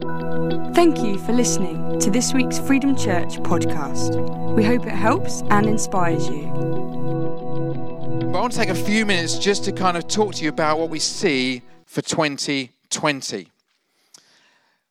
Thank you for listening to this week's Freedom Church podcast. We hope it helps and inspires you. But I want to take a few minutes just to kind of talk to you about what we see for 2020.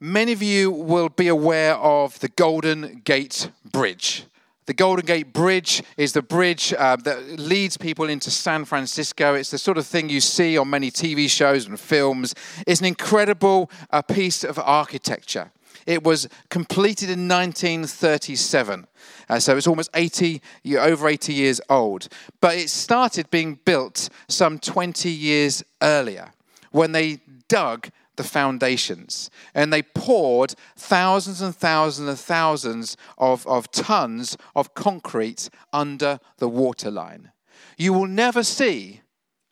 Many of you will be aware of the Golden Gate Bridge. The Golden Gate Bridge is the bridge uh, that leads people into San Francisco. It's the sort of thing you see on many TV shows and films. It's an incredible uh, piece of architecture. It was completed in 1937, uh, so it's almost 80, over 80 years old. But it started being built some 20 years earlier when they dug the foundations. And they poured thousands and thousands and thousands of, of tons of concrete under the waterline. You will never see,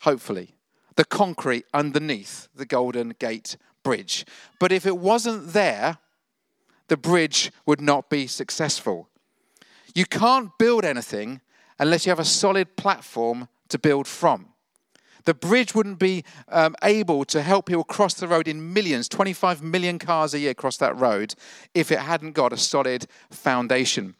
hopefully, the concrete underneath the Golden Gate Bridge. But if it wasn't there, the bridge would not be successful. You can't build anything unless you have a solid platform to build from. The bridge wouldn't be um, able to help people cross the road in millions, 25 million cars a year cross that road, if it hadn't got a solid foundation.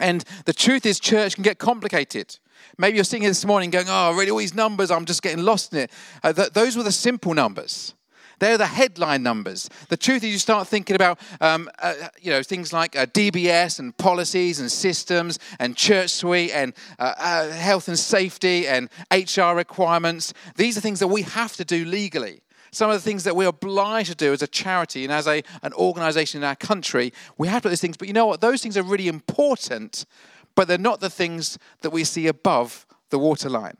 And the truth is, church can get complicated. Maybe you're sitting here this morning going, Oh, really, all these numbers, I'm just getting lost in it. Uh, th- those were the simple numbers. They're the headline numbers. The truth is, you start thinking about um, uh, you know things like uh, DBS and policies and systems and ChurchSuite and uh, uh health and safety and HR requirements. These are things that we have to do legally. Some of the things that we're obliged to do as a charity and as a, an organization in our country, we have to do these things. But you know what? Those things are really important, but they're not the things that we see above the waterline.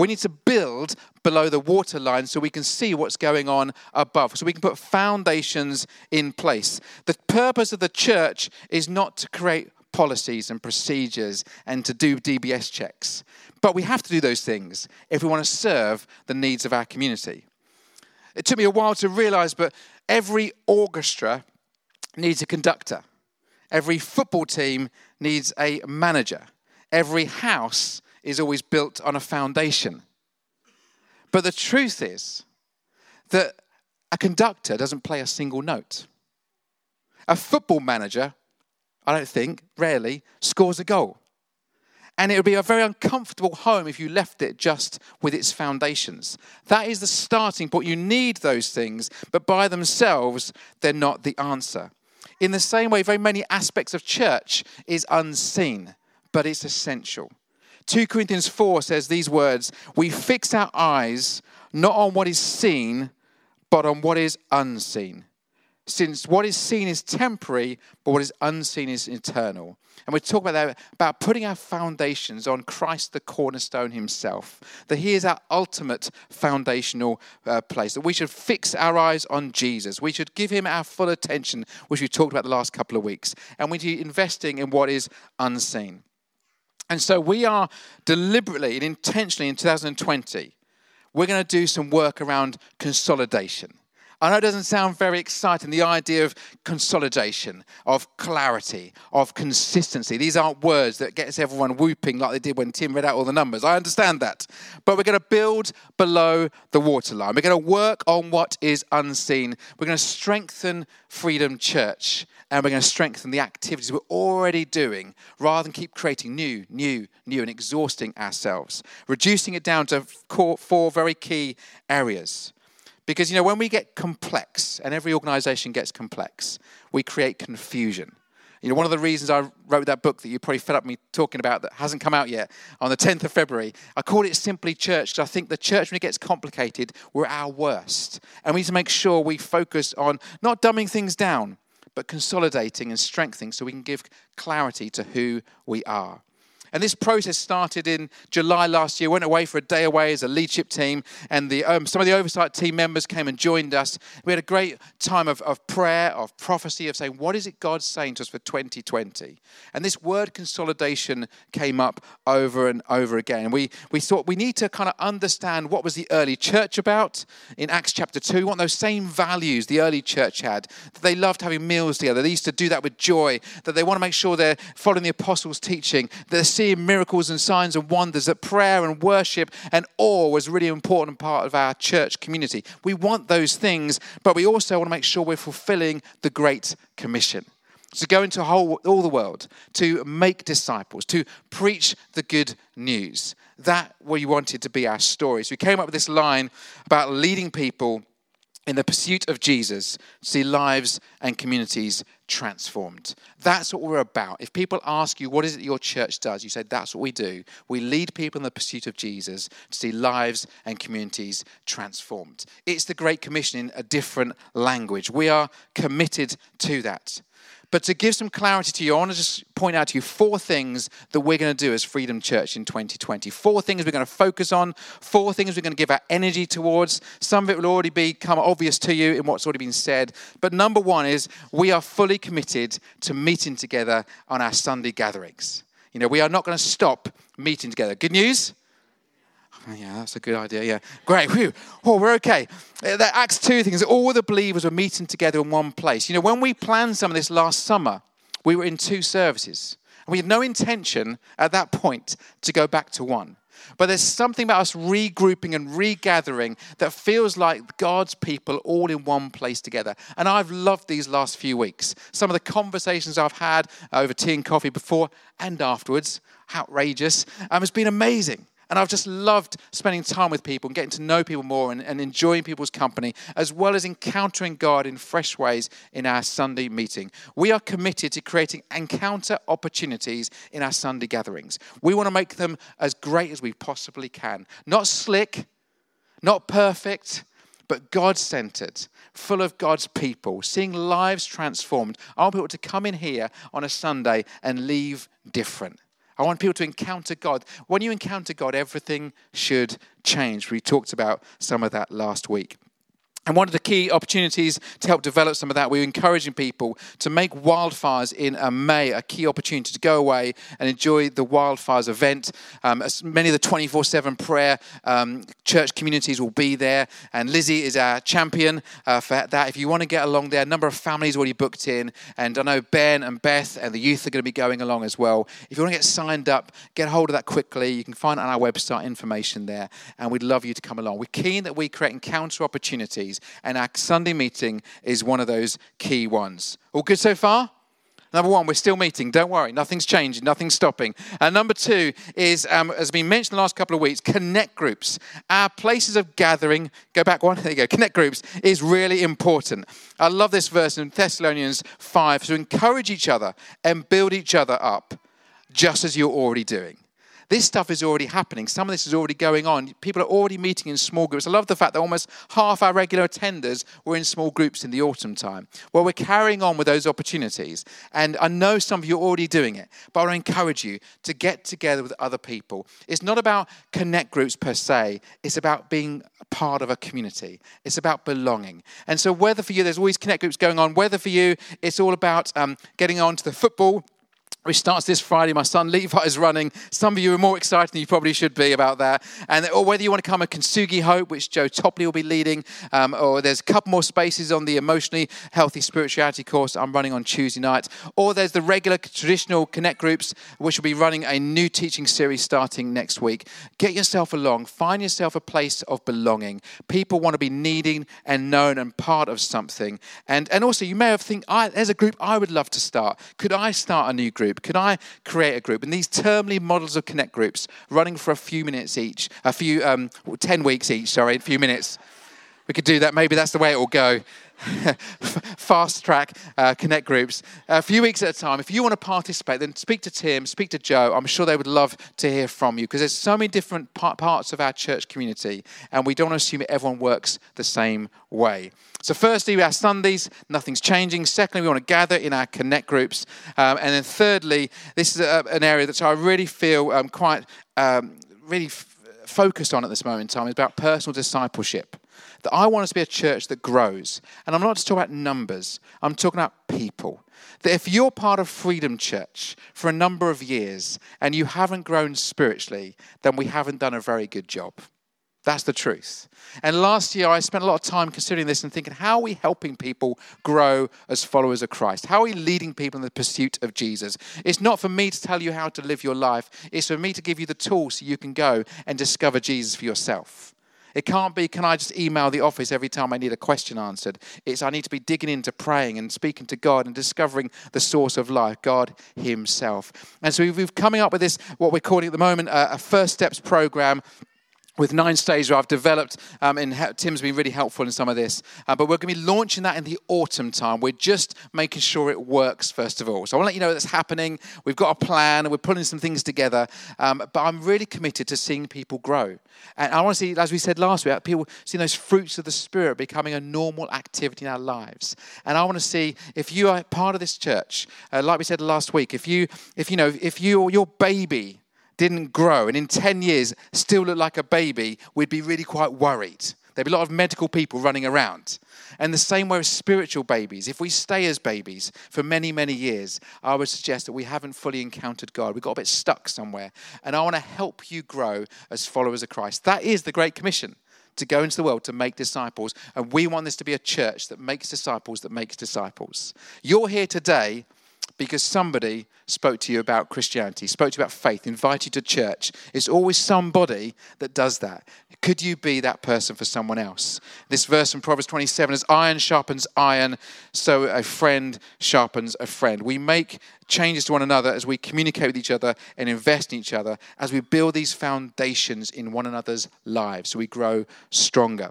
We need to build below the waterline so we can see what's going on above, so we can put foundations in place. The purpose of the church is not to create policies and procedures and to do DBS checks, but we have to do those things if we want to serve the needs of our community. It took me a while to realize, but every orchestra needs a conductor, every football team needs a manager, every house is always built on a foundation. But the truth is that a conductor doesn't play a single note. A football manager, I don't think, rarely scores a goal. And it would be a very uncomfortable home if you left it just with its foundations. That is the starting point. You need those things, but by themselves, they're not the answer. In the same way, very many aspects of church is unseen, but it's essential. 2 Corinthians 4 says these words We fix our eyes not on what is seen, but on what is unseen. Since what is seen is temporary, but what is unseen is eternal. And we talk about that, about putting our foundations on Christ, the cornerstone himself. That he is our ultimate foundational uh, place. That we should fix our eyes on Jesus. We should give him our full attention, which we talked about the last couple of weeks. And we should be investing in what is unseen. And so we are deliberately and intentionally in 2020, we're going to do some work around consolidation. I know it doesn't sound very exciting, the idea of consolidation, of clarity, of consistency. These aren't words that gets everyone whooping like they did when Tim read out all the numbers. I understand that. But we're going to build below the waterline. We're going to work on what is unseen. We're going to strengthen Freedom Church and we're going to strengthen the activities we're already doing rather than keep creating new, new, new and exhausting ourselves. Reducing it down to four very key areas. Because, you know, when we get complex, and every organization gets complex, we create confusion. You know, one of the reasons I wrote that book that you probably fed up me talking about that hasn't come out yet on the 10th of February, I called it Simply Church because I think the church, when it gets complicated, we're at our worst. And we need to make sure we focus on not dumbing things down, but consolidating and strengthening so we can give clarity to who we are. And this process started in July last year. Went away for a day away as a leadership team, and the, um, some of the oversight team members came and joined us. We had a great time of, of prayer, of prophecy, of saying, What is it God's saying to us for 2020? And this word consolidation came up over and over again. We, we thought we need to kind of understand what was the early church about in Acts chapter 2. We want those same values the early church had, that they loved having meals together. They used to do that with joy, that they want to make sure they're following the apostles' teaching, they're seeing miracles and signs and wonders, that prayer and worship and awe was a really important part of our church community. We want those things, but we also want to make sure we're fulfilling the Great Commission to go into whole, all the world, to make disciples, to preach the good news. That we wanted to be our story. So we came up with this line about leading people in the pursuit of Jesus to see lives and communities transformed. That's what we're about. If people ask you, what is it your church does? You say, that's what we do. We lead people in the pursuit of Jesus to see lives and communities transformed. It's the Great Commission in a different language. We are committed to that. But to give some clarity to you, I want to just point out to you four things that we're going to do as Freedom Church in 2020. Four things we're going to focus on, four things we're going to give our energy towards. Some of it will already become obvious to you in what's already been said. But number one is we are fully committed to meeting together on our Sunday gatherings. You know, we are not going to stop meeting together. Good news? Oh, yeah, that's a good idea. Yeah, great. Whew. Oh, we're okay. Uh, that Acts 2 things, all the believers were meeting together in one place. You know, when we planned some of this last summer, we were in two services. And we had no intention at that point to go back to one. But there's something about us regrouping and regathering that feels like God's people all in one place together. And I've loved these last few weeks. Some of the conversations I've had over tea and coffee before and afterwards, outrageous, um, has been amazing. And I've just loved spending time with people and getting to know people more and, and, enjoying people's company, as well as encountering God in fresh ways in our Sunday meeting. We are committed to creating encounter opportunities in our Sunday gatherings. We want to make them as great as we possibly can. Not slick, not perfect, but God centered, full of God's people, seeing lives transformed. I want people to come in here on a Sunday and leave different. I want people to encounter God. When you encounter God, everything should change. We talked about some of that last week. And one of the key opportunities to help develop some of that, we're encouraging people to make wildfires in May a key opportunity to go away and enjoy the wildfires event. Um, many of the 24 7 prayer um, church communities will be there, and Lizzie is our champion uh, for that. If you want to get along there, a number of families already booked in, and I know Ben and Beth and the youth are going to be going along as well. If you want to get signed up, get hold of that quickly. You can find on our website information there, and we'd love you to come along. We're keen that we create encounter opportunities and our Sunday meeting is one of those key ones. All good so far? Number one, we're still meeting. Don't worry, nothing's changing, nothing's stopping. And number two is, um, as been mentioned the last couple of weeks, connect groups. Our places of gathering, go back one, there you go, connect groups is really important. I love this verse in Thessalonians 5 to encourage each other and build each other up, just as you're already doing. This stuff is already happening. Some of this is already going on. People are already meeting in small groups. I love the fact that almost half our regular attenders were in small groups in the autumn time. Well, we're carrying on with those opportunities. And I know some of you are already doing it, but I encourage you to get together with other people. It's not about connect groups per se, it's about being part of a community. It's about belonging. And so, whether for you, there's always connect groups going on, whether for you, it's all about um, getting on to the football which starts this Friday. My son Levi is running. Some of you are more excited than you probably should be about that. And or whether you want to come a Kintsugi Hope, which Joe Topley will be leading, um, or there's a couple more spaces on the emotionally healthy spirituality course I'm running on Tuesday night, or there's the regular traditional Connect groups, which will be running a new teaching series starting next week. Get yourself along. Find yourself a place of belonging. People want to be needing and known and part of something. And and also you may have think, there's a group I would love to start. Could I start a new group? Group? Could I create a group? And these termly models of Connect groups running for a few minutes each, a few, um, 10 weeks each, sorry, a few minutes. We could do that. Maybe that's the way it will go. fast track uh, connect groups. A few weeks at a time. If you want to participate then speak to tim speak to joe. I'm sure they would love to hear from you because there's so many different parts of our church community and we don't assume everyone works the same way. So firstly our sundays. Nothing's changing. Secondly we want to gather in our connect groups. Um, and then thirdly this is a, an area that i really feel um, quite um, really f- focused on at this moment in time is about personal discipleship that I want us to be a church that grows. And I'm not just talking about numbers, I'm talking about people. That if you're part of Freedom Church for a number of years and you haven't grown spiritually, then we haven't done a very good job. That's the truth. And last year, I spent a lot of time considering this and thinking, how are we helping people grow as followers of Christ? How are we leading people in the pursuit of Jesus? It's not for me to tell you how to live your life, it's for me to give you the tools so you can go and discover Jesus for yourself. It can't be, can I just email the office every time I need a question answered? It's, I need to be digging into praying and speaking to God and discovering the source of life, God Himself. And so we've, we've coming up with this, what we're calling at the moment, a, a First Steps program with nine stages where I've developed, um, and Tim's been really helpful in some of this. Uh, but we're going to be launching that in the autumn time. We're just making sure it works, first of all. So I want to let you know that's happening. We've got a plan, and we're pulling some things together. Um, but I'm really committed to seeing people grow. And I want to see, as we said last week, people seeing those fruits of the Spirit becoming a normal activity in our lives. And I want to see if you are part of this church, uh, like we said last week, if you, if you know, if you, your baby didn't grow and in 10 years still looked like a baby, we'd be really quite worried. There'd be a lot of medical people running around. And the same way with spiritual babies. If we stay as babies for many, many years, I would suggest that we haven't fully encountered God. We got a bit stuck somewhere. And I want to help you grow as followers of Christ. That is the Great Commission to go into the world to make disciples. And we want this to be a church that makes disciples, that makes disciples. You're here today because somebody spoke to you about Christianity, spoke to you about faith, invited you to church. It's always somebody that does that. Could you be that person for someone else? This verse in Proverbs 27 is iron sharpens iron, so a friend sharpens a friend. We make changes to one another as we communicate with each other and invest in each other, as we build these foundations in one another's lives so we grow stronger.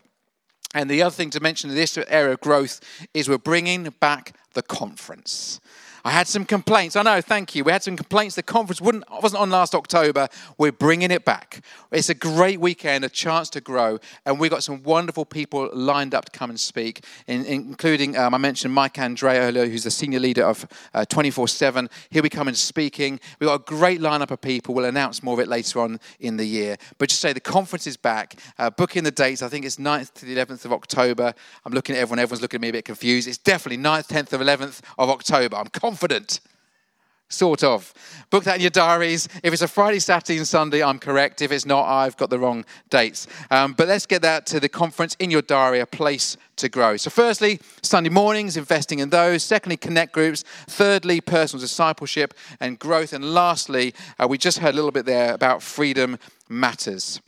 And the other thing to mention in this area of growth is we're bringing back the conference. I had some complaints. I know, thank you. We had some complaints. The conference wasn't on last October. We're bringing it back. It's a great weekend, a chance to grow, and we've got some wonderful people lined up to come and speak, in, including, um, I mentioned Mike Andre earlier, who's the senior leader of uh, 24 7. He'll be coming speaking. We've got a great lineup of people. We'll announce more of it later on in the year. But just say the conference is back. Uh, booking the dates, I think it's 9th to the 11th of October. I'm looking at everyone. Everyone's looking at me a bit confused. It's definitely 9th, 10th, or 11th of October. I'm confident. Sort of. Book that in your diaries. If it's a Friday, Saturday, and Sunday, I'm correct. If it's not, I've got the wrong dates. Um, but let's get that to the conference in your diary, a place to grow. So, firstly, Sunday mornings, investing in those. Secondly, connect groups. Thirdly, personal discipleship and growth. And lastly, uh, we just heard a little bit there about freedom matters.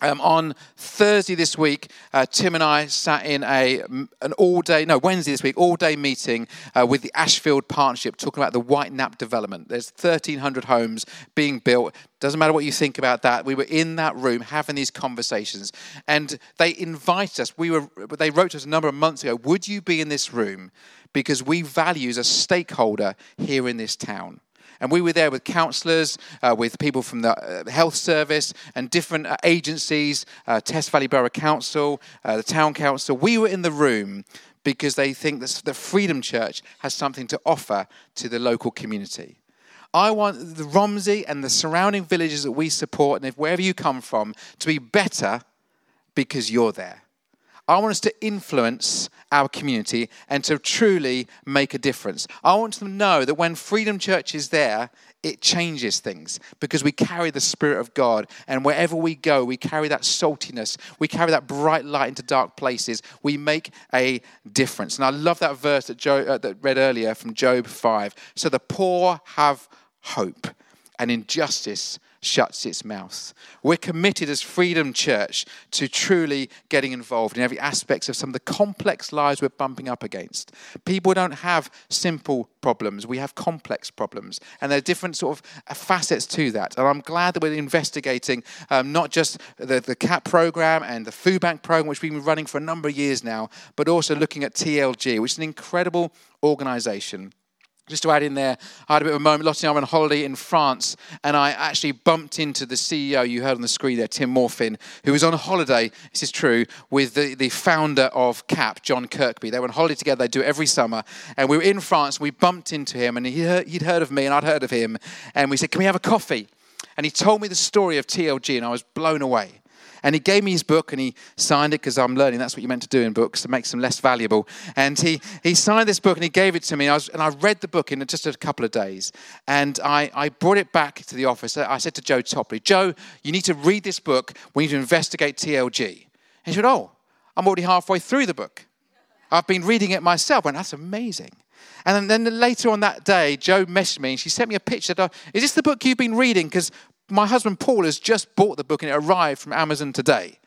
Um, on Thursday this week, uh, Tim and I sat in a an all day, no Wednesday this week, all day meeting uh, with the Ashfield Partnership, talking about the Whitenap development. There's 1,300 homes being built. Doesn't matter what you think about that. We were in that room having these conversations, and they invited us. We were. They wrote to us a number of months ago. Would you be in this room? Because we value as a stakeholder here in this town. And we were there with councillors, uh, with people from the uh, health service and different uh, agencies, uh, Test Valley Borough Council, uh, the Town Council. We were in the room because they think that the Freedom Church has something to offer to the local community. I want the Romsey and the surrounding villages that we support, and if wherever you come from, to be better because you're there. I want us to influence our community and to truly make a difference. I want them to know that when Freedom Church is there, it changes things because we carry the Spirit of God. And wherever we go, we carry that saltiness, we carry that bright light into dark places. We make a difference. And I love that verse that, Joe, uh, that read earlier from Job 5. So the poor have hope, and injustice shuts its mouth. We're committed as Freedom Church to truly getting involved in every aspect of some of the complex lives we're bumping up against. People don't have simple problems, we have complex problems, and there are different sort of uh, facets to that. And I'm glad that we're investigating um, not just the, the CAP program and the food bank program, which we've been running for a number of years now, but also looking at TLG, which is an incredible organization just to add in there, I had a bit of a moment. Lottie and I were on holiday in France, and I actually bumped into the CEO you heard on the screen there, Tim Morfin, who was on holiday, this is true, with the, the founder of CAP, John Kirkby. They were on holiday together, they do it every summer. And we were in France, we bumped into him, and he heard, he'd heard of me, and I'd heard of him. And we said, Can we have a coffee? And he told me the story of TLG, and I was blown away. And he gave me his book and he signed it because I'm learning that's what you're meant to do in books to make them less valuable. And he, he signed this book and he gave it to me. And I, was, and I read the book in just a couple of days. And I, I brought it back to the office. I said to Joe Topley, Joe, you need to read this book. We need to investigate TLG. And he said, Oh, I'm already halfway through the book. I've been reading it myself. And that's amazing. And then, later on that day, Joe messaged me and she sent me a picture. Is this the book you've been reading? Because my husband Paul has just bought the book and it arrived from Amazon today.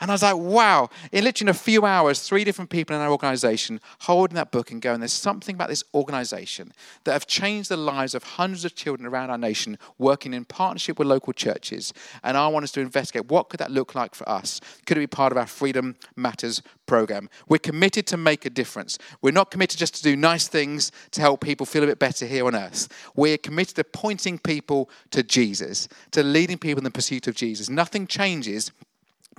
And I was like, wow. In literally in a few hours, three different people in our organization holding that book and going, there's something about this organization that have changed the lives of hundreds of children around our nation, working in partnership with local churches. And I want us to investigate what could that look like for us? Could it be part of our Freedom Matters program? We're committed to make a difference. We're not committed just to do nice things to help people feel a bit better here on earth. We're committed to pointing people to Jesus, to leading people in the pursuit of Jesus. Nothing changes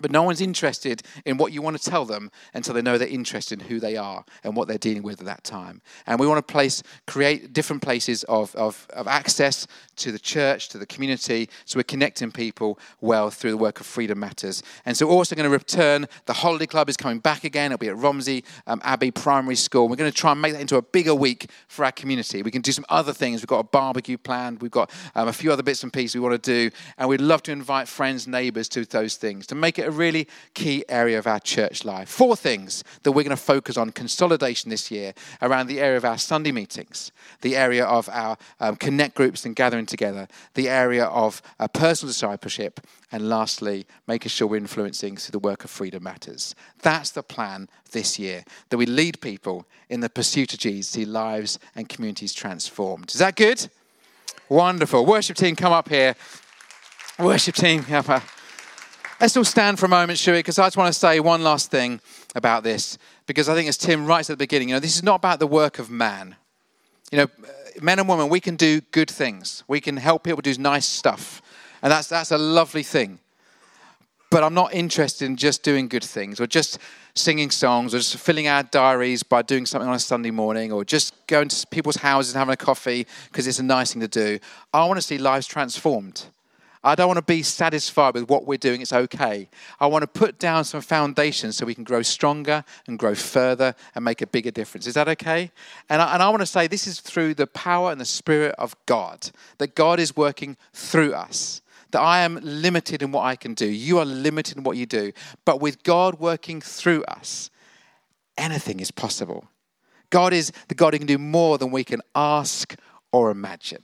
but no one's interested in what you want to tell them until they know they're interested in who they are and what they're dealing with at that time. And we want to place, create different places of, of, of access to the church, to the community, so we're connecting people well through the work of Freedom Matters. And so we're also going to return, the Holiday Club is coming back again. It'll be at Romsey um, Abbey Primary School. We're going to try and make that into a bigger week for our community. We can do some other things. We've got a barbecue planned. We've got um, a few other bits and pieces we want to do. And we'd love to invite friends, neighbours to those things to make it a really key area of our church life. Four things that we're going to focus on consolidation this year around the area of our Sunday meetings, the area of our um, connect groups and gathering together, the area of uh, personal discipleship, and lastly, making sure we're influencing through the work of Freedom Matters. That's the plan this year, that we lead people in the pursuit of Jesus, see lives and communities transformed. Is that good? Wonderful. Worship team, come up here. Worship team, come up. Let's all stand for a moment, we? Because I just want to say one last thing about this. Because I think, as Tim writes at the beginning, you know, this is not about the work of man. You know, uh, men and women, we can do good things. We can help people do nice stuff. And that's, that's a lovely thing. But I'm not interested in just doing good things or just singing songs or just filling our diaries by doing something on a Sunday morning or just going to people's houses and having a coffee because it's a nice thing to do. I want to see lives transformed. I don't want to be satisfied with what we're doing. It's okay. I want to put down some foundations so we can grow stronger and grow further and make a bigger difference. Is that okay? And I, and I want to say this is through the power and the Spirit of God, that God is working through us. That I am limited in what I can do. You are limited in what you do. But with God working through us, anything is possible. God is the God who can do more than we can ask or imagine.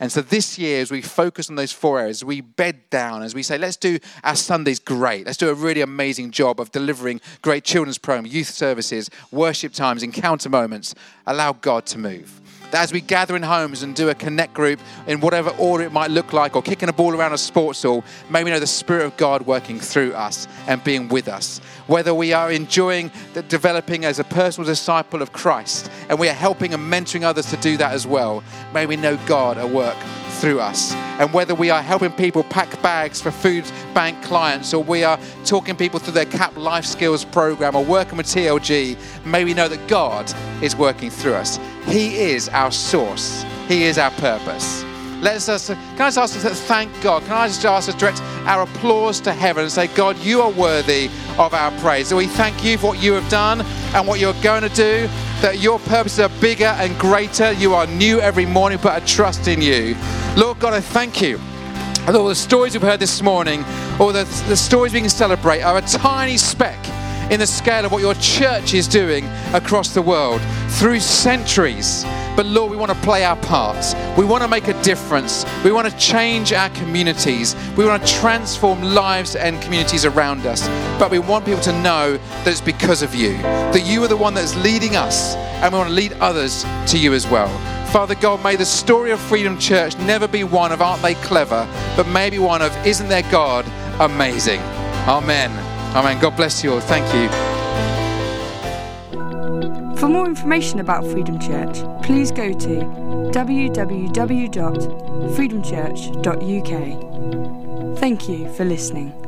And so this year, as we focus on those four areas, we bed down, as we say, let's do our Sundays great. Let's do a really amazing job of delivering great children's program, youth services, worship times, encounter moments. Allow God to move that as we gather in homes and do a connect group in whatever order it might look like, or kicking a ball around a sports hall, may we know the Spirit of God working through us and being with us. Whether we are enjoying developing as a personal disciple of Christ and we are helping and mentoring others to do that as well, may we know God at work through us. And whether we are helping people pack bags for food bank clients or we are talking people through their CAP Life Skills program or working with TLG, may we know that God is working through us. He is our source, He is our purpose. Let's can I just ask us to thank God? Can I just ask us to direct our applause to heaven and say, God, you are worthy of our praise. So we thank you for what you have done and what you're going to do, that your purposes are bigger and greater. You are new every morning, but I trust in you. Lord God, I thank you. And all the stories we've heard this morning, all the, the stories we can celebrate, are a tiny speck in the scale of what your church is doing across the world through centuries. But Lord, we want to play our parts. We want to make a difference. We want to change our communities. We want to transform lives and communities around us. But we want people to know that it's because of you, that you are the one that's leading us, and we want to lead others to you as well. Father God, may the story of Freedom Church never be one of aren't they clever, but maybe one of isn't their God amazing? Amen. Amen. God bless you all. Thank you. For more information about Freedom Church, please go to www.freedomchurch.uk. Thank you for listening.